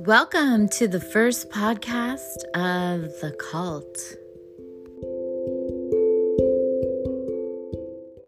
Welcome to the first podcast of The Cult.